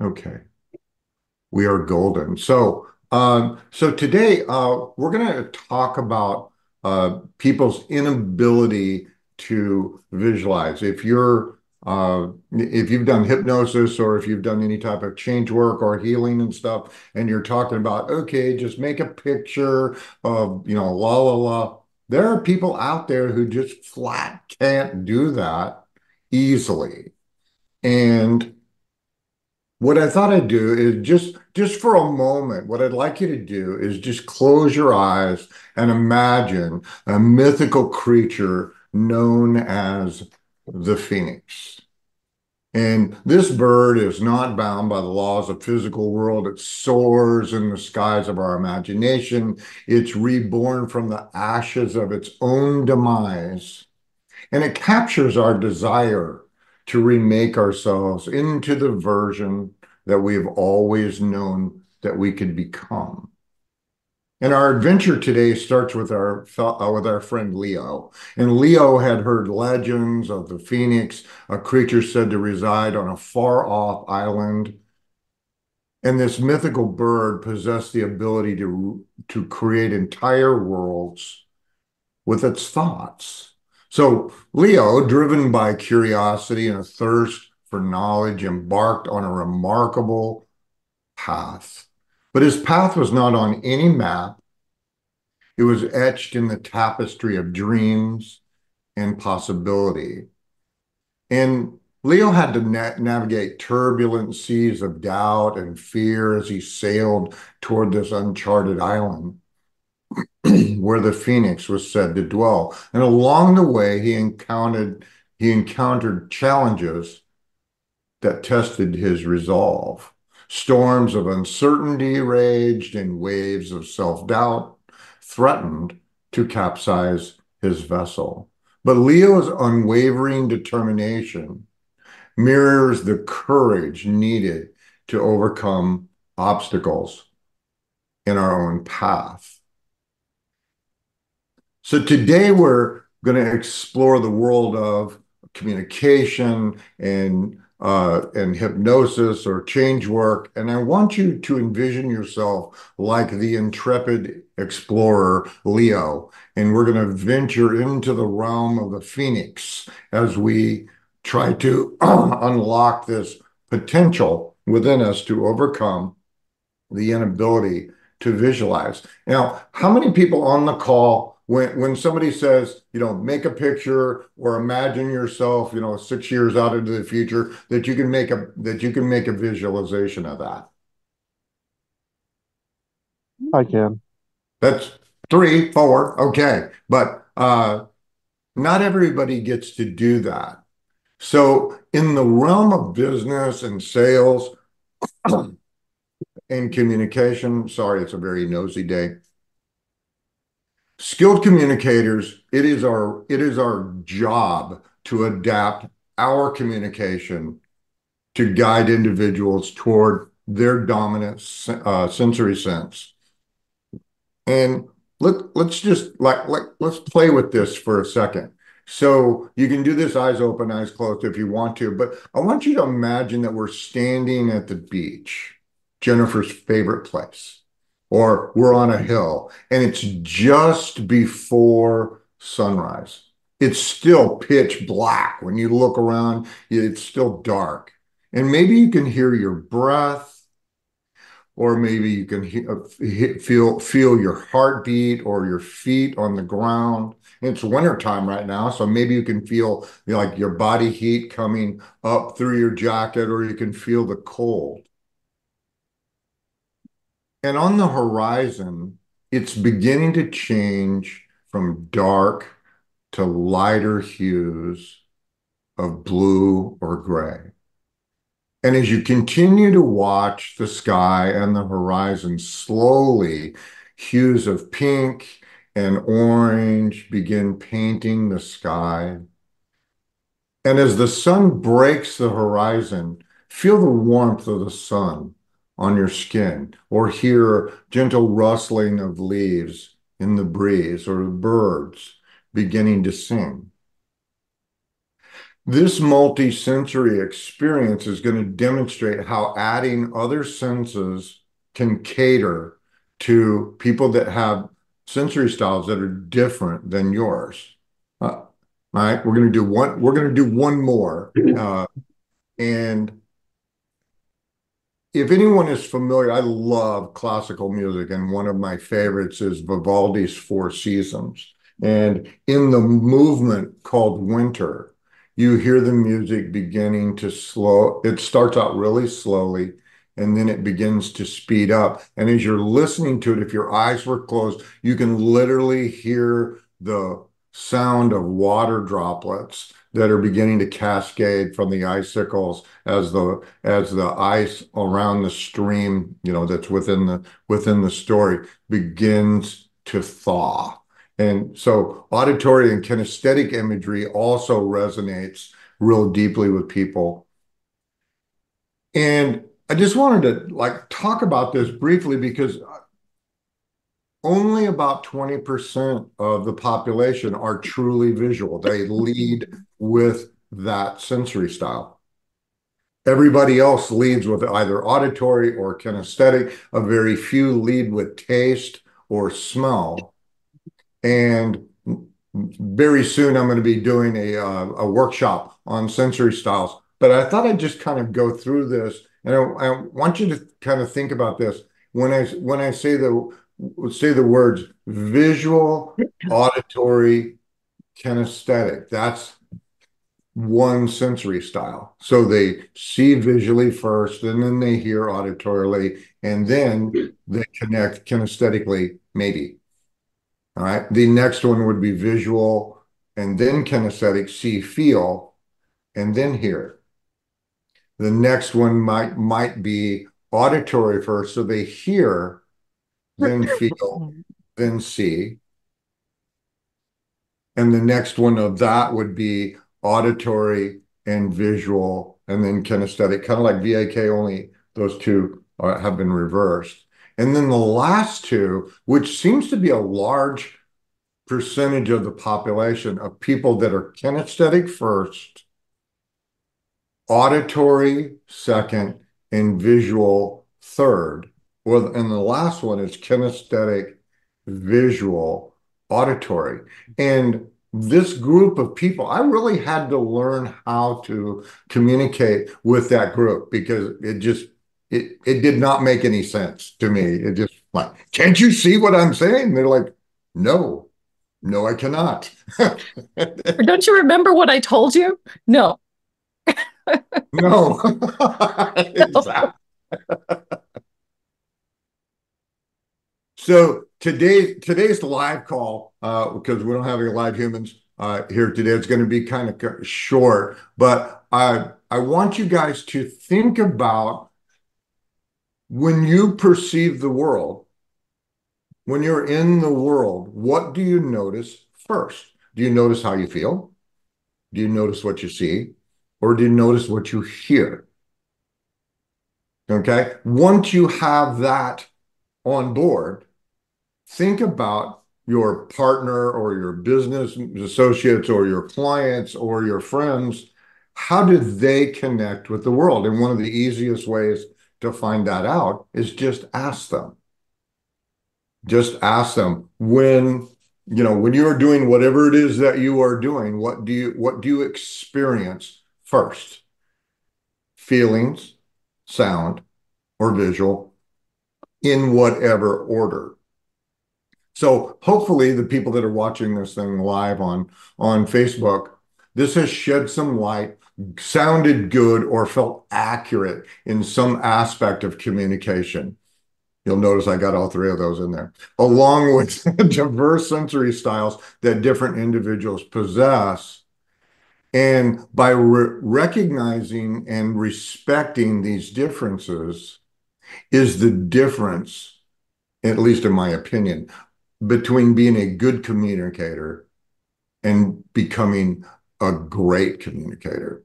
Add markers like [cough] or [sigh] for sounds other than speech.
Okay. We are golden. So, um, so today, uh, we're going to talk about uh, people's inability to visualize. If you're uh, if you've done hypnosis or if you've done any type of change work or healing and stuff, and you're talking about, okay, just make a picture of, you know, la la la. There are people out there who just flat can't do that easily. And what I thought I'd do is just just for a moment, what I'd like you to do is just close your eyes and imagine a mythical creature known as the phoenix. And this bird is not bound by the laws of physical world. It soars in the skies of our imagination. It's reborn from the ashes of its own demise. And it captures our desire to remake ourselves into the version that we have always known that we could become. And our adventure today starts with our uh, with our friend Leo. And Leo had heard legends of the phoenix, a creature said to reside on a far off island. And this mythical bird possessed the ability to, to create entire worlds with its thoughts. So Leo, driven by curiosity and a thirst for knowledge, embarked on a remarkable path. But his path was not on any map. It was etched in the tapestry of dreams and possibility. And Leo had to na- navigate turbulent seas of doubt and fear as he sailed toward this uncharted island. [clears throat] where the phoenix was said to dwell. And along the way, he encountered he encountered challenges that tested his resolve. Storms of uncertainty raged, and waves of self-doubt threatened to capsize his vessel. But Leo's unwavering determination mirrors the courage needed to overcome obstacles in our own path. So today we're going to explore the world of communication and uh, and hypnosis or change work. And I want you to envision yourself like the intrepid explorer Leo. And we're going to venture into the realm of the phoenix as we try to [clears throat] unlock this potential within us to overcome the inability to visualize. Now, how many people on the call? When when somebody says, you know, make a picture or imagine yourself, you know, six years out into the future, that you can make a that you can make a visualization of that. I can. That's three, four, okay. But uh not everybody gets to do that. So in the realm of business and sales [clears throat] and communication, sorry, it's a very nosy day skilled communicators it is our job to adapt our communication to guide individuals toward their dominant uh, sensory sense. And let let's just like let's play with this for a second. So you can do this eyes open eyes closed if you want to but i want you to imagine that we're standing at the beach jennifer's favorite place or we're on a hill and it's just before sunrise. It's still pitch black. When you look around, it's still dark. And maybe you can hear your breath, or maybe you can uh, he- feel feel your heartbeat or your feet on the ground. It's wintertime right now, so maybe you can feel you know, like your body heat coming up through your jacket, or you can feel the cold. And on the horizon, it's beginning to change from dark to lighter hues of blue or gray. And as you continue to watch the sky and the horizon slowly, hues of pink and orange begin painting the sky. And as the sun breaks the horizon, feel the warmth of the sun on your skin, or hear gentle rustling of leaves in the breeze, or birds beginning to sing. This multi-sensory experience is going to demonstrate how adding other senses can cater to people that have sensory styles that are different than yours. Uh, all right, we're going to do one. We're going to do one more, uh, and if anyone is familiar, I love classical music, and one of my favorites is Vivaldi's Four Seasons. And in the movement called Winter, you hear the music beginning to slow. It starts out really slowly and then it begins to speed up. And as you're listening to it, if your eyes were closed, you can literally hear the sound of water droplets that are beginning to cascade from the icicles as the as the ice around the stream you know that's within the within the story begins to thaw. And so auditory and kinesthetic imagery also resonates real deeply with people. And i just wanted to like talk about this briefly because only about 20% of the population are truly visual. They lead with that sensory style. Everybody else leads with either auditory or kinesthetic. A very few lead with taste or smell. And very soon I'm going to be doing a, uh, a workshop on sensory styles. But I thought I'd just kind of go through this. And I, I want you to kind of think about this. When I, when I say the say the words visual, auditory, kinesthetic. That's one sensory style. So they see visually first, and then they hear auditorily, and then they connect kinesthetically, maybe. All right. The next one would be visual, and then kinesthetic, see, feel, and then hear. The next one might might be auditory first, so they hear then feel, then see. And the next one of that would be auditory and visual, and then kinesthetic, kind of like VAK, only those two are, have been reversed. And then the last two, which seems to be a large percentage of the population of people that are kinesthetic first, auditory second, and visual third, and the last one is kinesthetic, visual, auditory. And this group of people, I really had to learn how to communicate with that group because it just it it did not make any sense to me. It just like, can't you see what I'm saying? they're like, no, no, I cannot. [laughs] Don't you remember what I told you? No. no. [laughs] [laughs] exactly. So today, today's live call, uh, because we don't have any live humans uh, here today, it's going to be kind of short, but I I want you guys to think about when you perceive the world, when you're in the world, what do you notice first? Do you notice how you feel? Do you notice what you see? Or do you notice what you hear? Okay. Once you have that on board, think about your partner or your business associates or your clients or your friends. How do they connect with the world? And one of the easiest ways to find that out is just ask them. Just ask them when you know when you are doing whatever it is that you are doing what do you what do you experience first feelings sound or visual in whatever order so hopefully the people that are watching this thing live on on Facebook, this has shed some light, sounded good, or felt accurate in some aspect of communication. You'll notice I got all three of those in there, along with [laughs] diverse sensory styles that different individuals possess. And by re recognizing and respecting these differences is the difference, at least in my opinion, between being a good communicator and becoming a great communicator.